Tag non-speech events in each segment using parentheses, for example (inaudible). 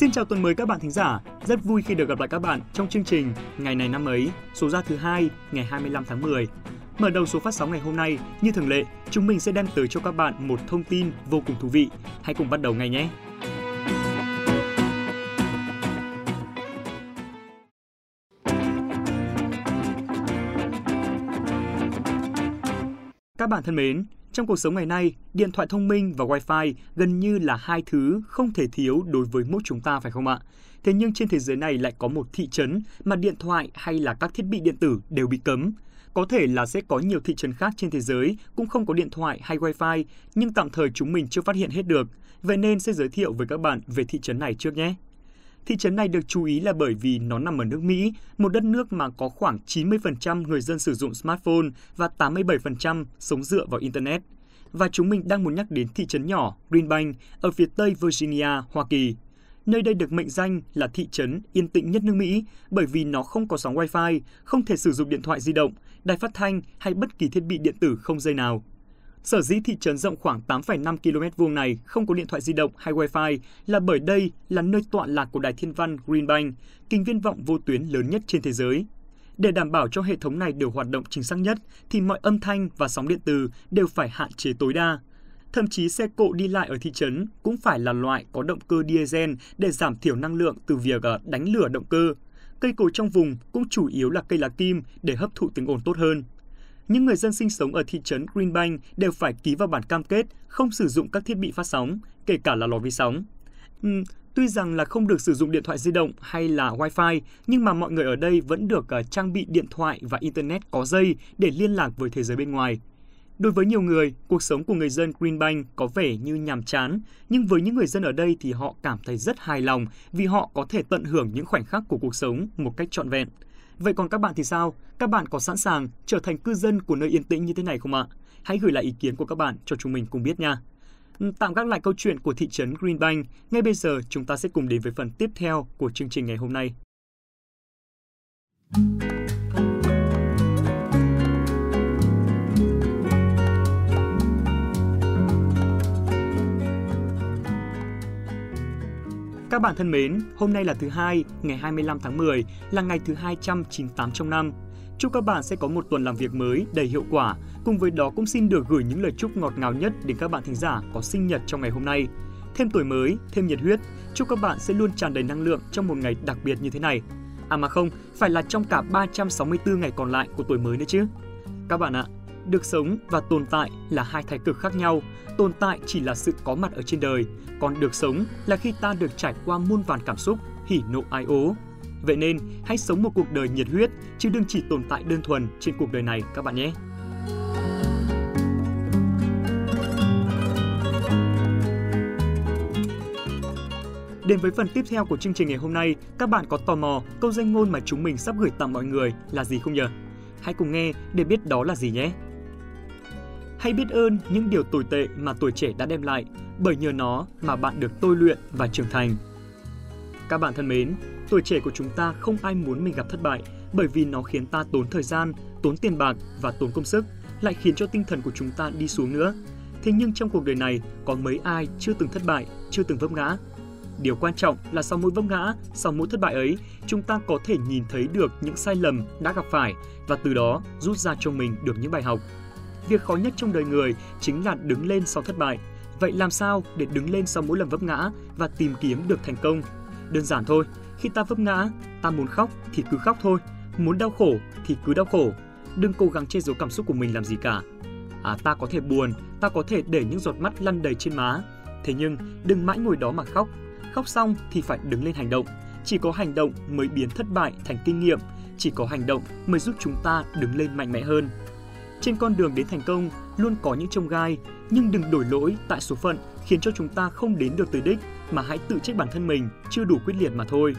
Xin chào tuần mới các bạn thính giả. Rất vui khi được gặp lại các bạn trong chương trình Ngày này năm ấy, số ra thứ hai, ngày 25 tháng 10. Mở đầu số phát sóng ngày hôm nay, như thường lệ, chúng mình sẽ đem tới cho các bạn một thông tin vô cùng thú vị. Hãy cùng bắt đầu ngay nhé. Các bạn thân mến, trong cuộc sống ngày nay, điện thoại thông minh và Wi-Fi gần như là hai thứ không thể thiếu đối với mỗi chúng ta phải không ạ? Thế nhưng trên thế giới này lại có một thị trấn mà điện thoại hay là các thiết bị điện tử đều bị cấm. Có thể là sẽ có nhiều thị trấn khác trên thế giới cũng không có điện thoại hay Wi-Fi, nhưng tạm thời chúng mình chưa phát hiện hết được. Vậy nên sẽ giới thiệu với các bạn về thị trấn này trước nhé. Thị trấn này được chú ý là bởi vì nó nằm ở nước Mỹ, một đất nước mà có khoảng 90% người dân sử dụng smartphone và 87% sống dựa vào Internet. Và chúng mình đang muốn nhắc đến thị trấn nhỏ Greenbank ở phía tây Virginia, Hoa Kỳ. Nơi đây được mệnh danh là thị trấn yên tĩnh nhất nước Mỹ bởi vì nó không có sóng Wi-Fi, không thể sử dụng điện thoại di động, đài phát thanh hay bất kỳ thiết bị điện tử không dây nào. Sở dĩ thị trấn rộng khoảng 8,5 km vuông này không có điện thoại di động hay Wi-Fi là bởi đây là nơi tọa lạc của đài thiên văn Green Bank, kính viễn vọng vô tuyến lớn nhất trên thế giới. Để đảm bảo cho hệ thống này đều hoạt động chính xác nhất, thì mọi âm thanh và sóng điện từ đều phải hạn chế tối đa. Thậm chí xe cộ đi lại ở thị trấn cũng phải là loại có động cơ diesel để giảm thiểu năng lượng từ việc ờ, đánh lửa động cơ. Cây cối trong vùng cũng chủ yếu là cây lá kim để hấp thụ tiếng ồn tốt hơn những người dân sinh sống ở thị trấn Greenbank đều phải ký vào bản cam kết không sử dụng các thiết bị phát sóng, kể cả là lò vi sóng. Uhm, tuy rằng là không được sử dụng điện thoại di động hay là Wi-Fi, nhưng mà mọi người ở đây vẫn được uh, trang bị điện thoại và Internet có dây để liên lạc với thế giới bên ngoài. Đối với nhiều người, cuộc sống của người dân Greenbank có vẻ như nhàm chán, nhưng với những người dân ở đây thì họ cảm thấy rất hài lòng vì họ có thể tận hưởng những khoảnh khắc của cuộc sống một cách trọn vẹn. Vậy còn các bạn thì sao? Các bạn có sẵn sàng trở thành cư dân của nơi yên tĩnh như thế này không ạ? Hãy gửi lại ý kiến của các bạn cho chúng mình cùng biết nha. Ừ, tạm gác lại câu chuyện của thị trấn Greenbank, ngay bây giờ chúng ta sẽ cùng đến với phần tiếp theo của chương trình ngày hôm nay. Các bạn thân mến, hôm nay là thứ hai, ngày 25 tháng 10, là ngày thứ 298 trong năm. Chúc các bạn sẽ có một tuần làm việc mới đầy hiệu quả. Cùng với đó cũng xin được gửi những lời chúc ngọt ngào nhất đến các bạn thính giả có sinh nhật trong ngày hôm nay. Thêm tuổi mới, thêm nhiệt huyết, chúc các bạn sẽ luôn tràn đầy năng lượng trong một ngày đặc biệt như thế này. À mà không, phải là trong cả 364 ngày còn lại của tuổi mới nữa chứ. Các bạn ạ, được sống và tồn tại là hai thái cực khác nhau. Tồn tại chỉ là sự có mặt ở trên đời, còn được sống là khi ta được trải qua muôn vàn cảm xúc, hỉ nộ ai ố. Vậy nên, hãy sống một cuộc đời nhiệt huyết, chứ đừng chỉ tồn tại đơn thuần trên cuộc đời này các bạn nhé. Đến với phần tiếp theo của chương trình ngày hôm nay, các bạn có tò mò câu danh ngôn mà chúng mình sắp gửi tặng mọi người là gì không nhỉ? Hãy cùng nghe để biết đó là gì nhé. Hãy biết ơn những điều tồi tệ mà tuổi trẻ đã đem lại, bởi nhờ nó mà bạn được tôi luyện và trưởng thành. Các bạn thân mến, tuổi trẻ của chúng ta không ai muốn mình gặp thất bại, bởi vì nó khiến ta tốn thời gian, tốn tiền bạc và tốn công sức, lại khiến cho tinh thần của chúng ta đi xuống nữa. Thế nhưng trong cuộc đời này, có mấy ai chưa từng thất bại, chưa từng vấp ngã? Điều quan trọng là sau mỗi vấp ngã, sau mỗi thất bại ấy, chúng ta có thể nhìn thấy được những sai lầm đã gặp phải và từ đó rút ra cho mình được những bài học Việc khó nhất trong đời người chính là đứng lên sau thất bại. Vậy làm sao để đứng lên sau mỗi lần vấp ngã và tìm kiếm được thành công? Đơn giản thôi, khi ta vấp ngã, ta muốn khóc thì cứ khóc thôi, muốn đau khổ thì cứ đau khổ. Đừng cố gắng che giấu cảm xúc của mình làm gì cả. À, ta có thể buồn, ta có thể để những giọt mắt lăn đầy trên má. Thế nhưng đừng mãi ngồi đó mà khóc. Khóc xong thì phải đứng lên hành động. Chỉ có hành động mới biến thất bại thành kinh nghiệm. Chỉ có hành động mới giúp chúng ta đứng lên mạnh mẽ hơn. Trên con đường đến thành công luôn có những trông gai, nhưng đừng đổi lỗi tại số phận khiến cho chúng ta không đến được tới đích mà hãy tự trách bản thân mình chưa đủ quyết liệt mà thôi.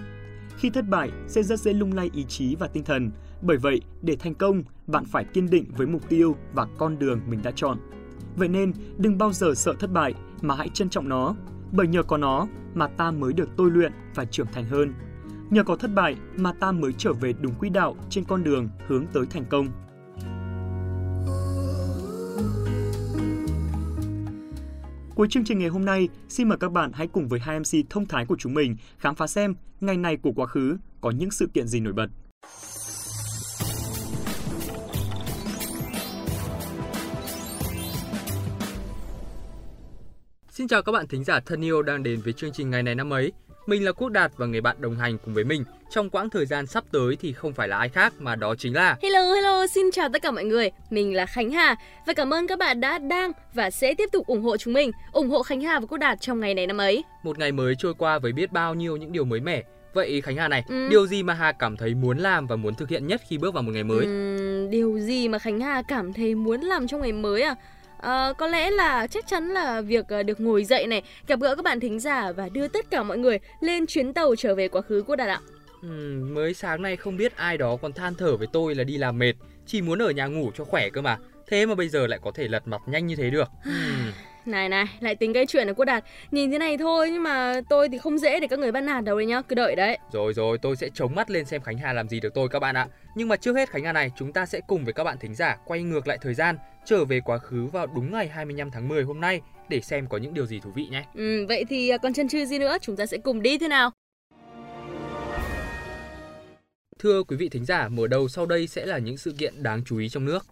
Khi thất bại sẽ rất dễ lung lay ý chí và tinh thần. Bởi vậy, để thành công, bạn phải kiên định với mục tiêu và con đường mình đã chọn. Vậy nên, đừng bao giờ sợ thất bại mà hãy trân trọng nó, bởi nhờ có nó mà ta mới được tôi luyện và trưởng thành hơn. Nhờ có thất bại mà ta mới trở về đúng quỹ đạo trên con đường hướng tới thành công. Cuối chương trình ngày hôm nay, xin mời các bạn hãy cùng với hai MC thông thái của chúng mình khám phá xem ngày này của quá khứ có những sự kiện gì nổi bật. Xin chào các bạn thính giả thân yêu đang đến với chương trình ngày này năm ấy. Mình là Quốc Đạt và người bạn đồng hành cùng với mình trong quãng thời gian sắp tới thì không phải là ai khác mà đó chính là Hello hello, xin chào tất cả mọi người. Mình là Khánh Hà và cảm ơn các bạn đã đang và sẽ tiếp tục ủng hộ chúng mình, ủng hộ Khánh Hà và Quốc Đạt trong ngày này năm ấy. một ngày mới trôi qua với biết bao nhiêu những điều mới mẻ. Vậy Khánh Hà này, Ừ. điều gì mà Hà cảm thấy muốn làm và muốn thực hiện nhất khi bước vào một ngày mới? Ừm, điều gì mà Khánh Hà cảm thấy muốn làm trong ngày mới à? Ờ, có lẽ là chắc chắn là việc ờ, được ngồi dậy này, gặp gỡ các bạn thính giả và đưa tất cả mọi người lên chuyến tàu trở về quá khứ của Đạt ạ. Ừm, mới sáng nay không biết ai đó còn than thở với tôi là đi làm mệt, chỉ muốn ở nhà ngủ cho khỏe cơ mà. Thế mà bây giờ lại có thể lật mặt nhanh như thế được. (sighs) Này này, lại tính cái chuyện này Quốc Đạt. Nhìn thế này thôi nhưng mà tôi thì không dễ để các người bắt nạt đâu đấy nhá, cứ đợi đấy. Rồi rồi, tôi sẽ chống mắt lên xem Khánh Hà làm gì được tôi các bạn ạ. Nhưng mà trước hết Khánh Hà này, chúng ta sẽ cùng với các bạn thính giả quay ngược lại thời gian, trở về quá khứ vào đúng ngày 25 tháng 10 hôm nay để xem có những điều gì thú vị nhé. Ừ, vậy thì à, còn chân chừ gì nữa, chúng ta sẽ cùng đi thế nào? Thưa quý vị thính giả, mở đầu sau đây sẽ là những sự kiện đáng chú ý trong nước.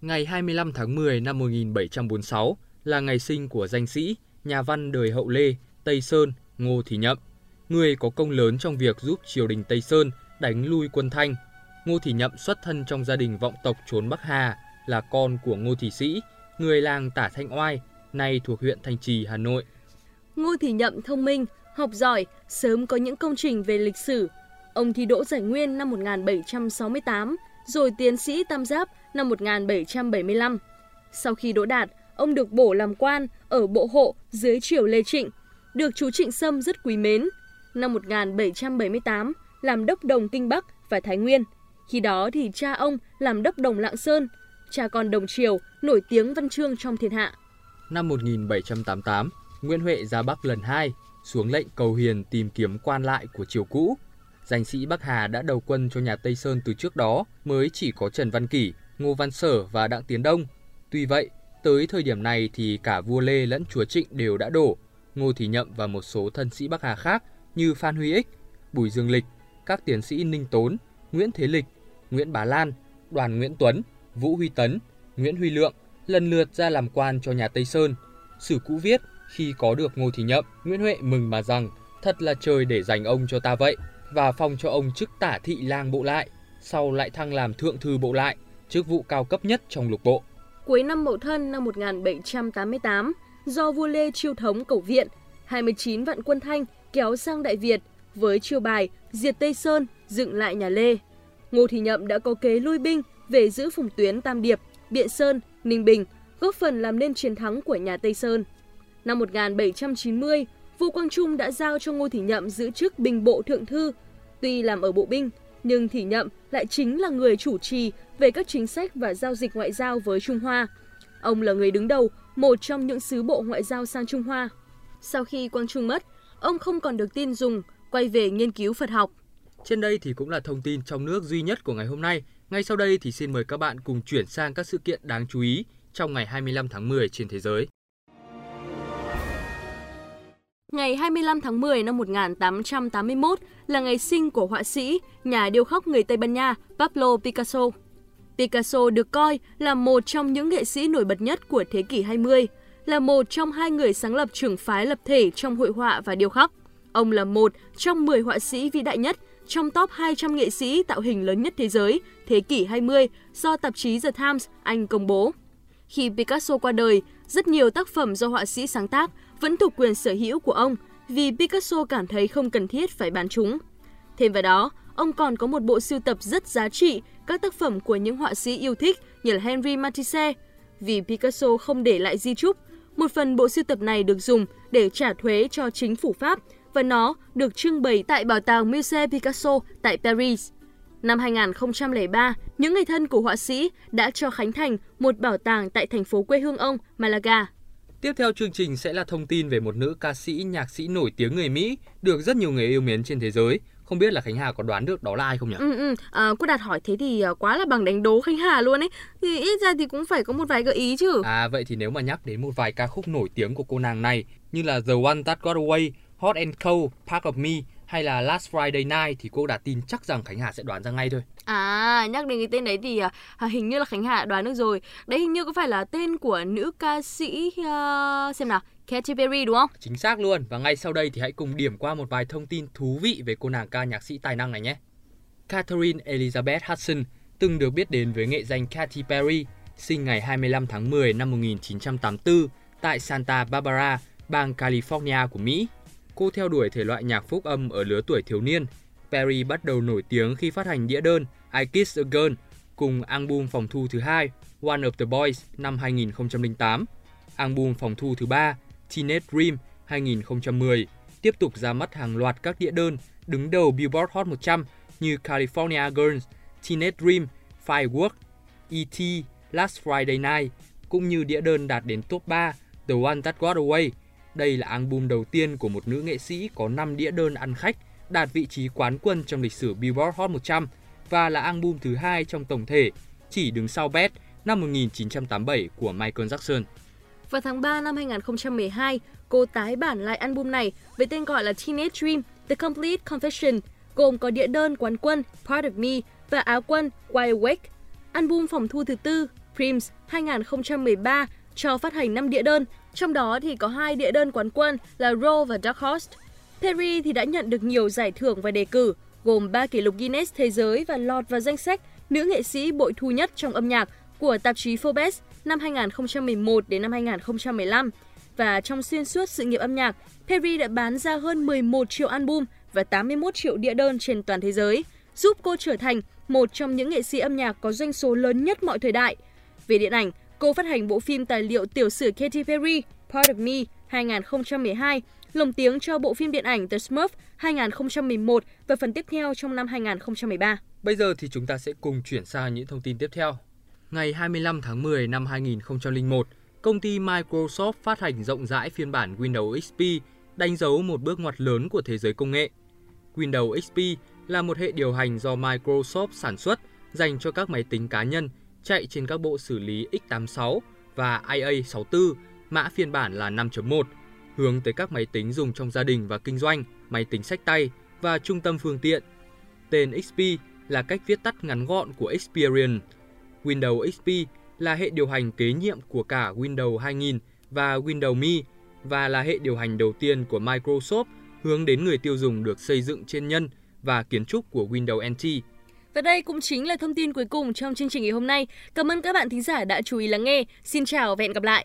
Ngày 25 tháng 10 năm 1746 là ngày sinh của danh sĩ, nhà văn đời hậu Lê, Tây Sơn, Ngô Thì Nhậm, người có công lớn trong việc giúp triều đình Tây Sơn đánh lui quân Thanh. Ngô Thì Nhậm xuất thân trong gia đình vọng tộc trốn Bắc Hà, là con của Ngô Thị Sĩ, người làng Tả Thanh Oai, nay thuộc huyện Thanh Trì, Hà Nội. Ngô Thị Nhậm thông minh, học giỏi, sớm có những công trình về lịch sử. Ông thi đỗ giải nguyên năm 1768, rồi tiến sĩ tam giáp năm 1775. Sau khi đỗ đạt, ông được bổ làm quan ở bộ hộ dưới triều Lê Trịnh, được chú Trịnh Sâm rất quý mến. Năm 1778, làm đốc đồng Kinh Bắc và Thái Nguyên. Khi đó thì cha ông làm đốc đồng Lạng Sơn, cha con đồng triều nổi tiếng văn chương trong thiên hạ. Năm 1788, Nguyễn Huệ ra Bắc lần hai, xuống lệnh cầu hiền tìm kiếm quan lại của triều cũ. Danh sĩ Bắc Hà đã đầu quân cho nhà Tây Sơn từ trước đó, mới chỉ có Trần Văn Kỷ, Ngô Văn Sở và Đặng Tiến Đông. Tuy vậy, tới thời điểm này thì cả vua Lê lẫn chúa Trịnh đều đã đổ. Ngô Thì Nhậm và một số thân sĩ Bắc Hà khác như Phan Huy Ích, Bùi Dương Lịch, các tiến sĩ Ninh Tốn, Nguyễn Thế Lịch, Nguyễn Bá Lan, Đoàn Nguyễn Tuấn, Vũ Huy Tấn, Nguyễn Huy Lượng lần lượt ra làm quan cho nhà Tây Sơn. Sử cũ viết, khi có được Ngô Thì Nhậm, Nguyễn Huệ mừng mà rằng thật là trời để dành ông cho ta vậy và phong cho ông chức tả thị lang bộ lại, sau lại thăng làm thượng thư bộ lại, chức vụ cao cấp nhất trong lục bộ. Cuối năm Mậu Thân năm 1788, do vua Lê chiêu thống cầu viện, 29 vạn quân Thanh kéo sang Đại Việt với chiêu bài diệt Tây Sơn, dựng lại nhà Lê. Ngô Thị Nhậm đã có kế lui binh về giữ phùng tuyến Tam Điệp, Biện Sơn, Ninh Bình, góp phần làm nên chiến thắng của nhà Tây Sơn. Năm 1790, vua Quang Trung đã giao cho Ngô Thị Nhậm giữ chức Bình bộ thượng thư. Tuy làm ở bộ binh, nhưng Thị Nhậm lại chính là người chủ trì về các chính sách và giao dịch ngoại giao với Trung Hoa. Ông là người đứng đầu, một trong những sứ bộ ngoại giao sang Trung Hoa. Sau khi Quang Trung mất, ông không còn được tin dùng, quay về nghiên cứu Phật học. Trên đây thì cũng là thông tin trong nước duy nhất của ngày hôm nay. Ngay sau đây thì xin mời các bạn cùng chuyển sang các sự kiện đáng chú ý trong ngày 25 tháng 10 trên thế giới. Ngày 25 tháng 10 năm 1881 là ngày sinh của họa sĩ, nhà điêu khắc người Tây Ban Nha Pablo Picasso. Picasso được coi là một trong những nghệ sĩ nổi bật nhất của thế kỷ 20, là một trong hai người sáng lập trường phái lập thể trong hội họa và điêu khắc. Ông là một trong 10 họa sĩ vĩ đại nhất trong top 200 nghệ sĩ tạo hình lớn nhất thế giới thế kỷ 20 do tạp chí The Times Anh công bố. Khi Picasso qua đời, rất nhiều tác phẩm do họa sĩ sáng tác vẫn thuộc quyền sở hữu của ông vì Picasso cảm thấy không cần thiết phải bán chúng. Thêm vào đó, ông còn có một bộ sưu tập rất giá trị các tác phẩm của những họa sĩ yêu thích như là Henri Matisse. Vì Picasso không để lại di trúc, một phần bộ sưu tập này được dùng để trả thuế cho chính phủ Pháp và nó được trưng bày tại Bảo tàng Musée Picasso tại Paris. Năm 2003, những người thân của họa sĩ đã cho khánh thành một bảo tàng tại thành phố quê hương ông, Malaga. Tiếp theo chương trình sẽ là thông tin về một nữ ca sĩ, nhạc sĩ nổi tiếng người Mỹ được rất nhiều người yêu mến trên thế giới. Không biết là Khánh Hà có đoán được đó là ai không nhỉ? Ừ, ừ. À, cô Đạt hỏi thế thì à, quá là bằng đánh đố Khánh Hà luôn ấy. Thì ít ra thì cũng phải có một vài gợi ý chứ. À vậy thì nếu mà nhắc đến một vài ca khúc nổi tiếng của cô nàng này như là The One That Got Away, Hot and Cold, Part of Me hay là Last Friday Night thì cô đã tin chắc rằng Khánh Hà sẽ đoán ra ngay thôi. À, nhắc đến cái tên đấy thì à, hình như là Khánh Hà đoán được rồi. Đấy hình như có phải là tên của nữ ca sĩ uh, xem nào, Katy Perry đúng không? Chính xác luôn. Và ngay sau đây thì hãy cùng điểm qua một vài thông tin thú vị về cô nàng ca nhạc sĩ tài năng này nhé. Catherine Elizabeth Hudson từng được biết đến với nghệ danh Katy Perry, sinh ngày 25 tháng 10 năm 1984 tại Santa Barbara, bang California của Mỹ. Cô theo đuổi thể loại nhạc phúc âm ở lứa tuổi thiếu niên. Perry bắt đầu nổi tiếng khi phát hành đĩa đơn I Kiss a Girl cùng album phòng thu thứ hai One of the Boys năm 2008, album phòng thu thứ ba Teenage Dream 2010 tiếp tục ra mắt hàng loạt các đĩa đơn đứng đầu Billboard Hot 100 như California Girls, Teenage Dream, Firework, E.T., Last Friday Night, cũng như đĩa đơn đạt đến top 3 The One That Got Away. Đây là album đầu tiên của một nữ nghệ sĩ có 5 đĩa đơn ăn khách đạt vị trí quán quân trong lịch sử Billboard Hot 100 và là album thứ hai trong tổng thể, chỉ đứng sau Bad năm 1987 của Michael Jackson. Vào tháng 3 năm 2012, cô tái bản lại album này với tên gọi là Teenage Dream The Complete Confession, gồm có đĩa đơn quán quân Part of Me và áo quân Wide Awake. Album phòng thu thứ tư Prims 2013 cho phát hành 5 đĩa đơn, trong đó thì có hai địa đơn quán quân là Raw và Dark Horse. Perry thì đã nhận được nhiều giải thưởng và đề cử, gồm 3 kỷ lục Guinness thế giới và lọt vào danh sách nữ nghệ sĩ bội thu nhất trong âm nhạc của tạp chí Forbes năm 2011 đến năm 2015. Và trong xuyên suốt sự nghiệp âm nhạc, Perry đã bán ra hơn 11 triệu album và 81 triệu đĩa đơn trên toàn thế giới, giúp cô trở thành một trong những nghệ sĩ âm nhạc có doanh số lớn nhất mọi thời đại. Về điện ảnh, cô phát hành bộ phim tài liệu tiểu sử Katy Perry, Part of Me 2012, lồng tiếng cho bộ phim điện ảnh The Smurf 2011 và phần tiếp theo trong năm 2013. Bây giờ thì chúng ta sẽ cùng chuyển sang những thông tin tiếp theo. Ngày 25 tháng 10 năm 2001, công ty Microsoft phát hành rộng rãi phiên bản Windows XP, đánh dấu một bước ngoặt lớn của thế giới công nghệ. Windows XP là một hệ điều hành do Microsoft sản xuất dành cho các máy tính cá nhân chạy trên các bộ xử lý x86 và IA64, mã phiên bản là 5.1, hướng tới các máy tính dùng trong gia đình và kinh doanh, máy tính sách tay và trung tâm phương tiện. Tên XP là cách viết tắt ngắn gọn của Experience. Windows XP là hệ điều hành kế nhiệm của cả Windows 2000 và Windows Me và là hệ điều hành đầu tiên của Microsoft hướng đến người tiêu dùng được xây dựng trên nhân và kiến trúc của Windows NT. Và đây cũng chính là thông tin cuối cùng trong chương trình ngày hôm nay. Cảm ơn các bạn thính giả đã chú ý lắng nghe. Xin chào và hẹn gặp lại.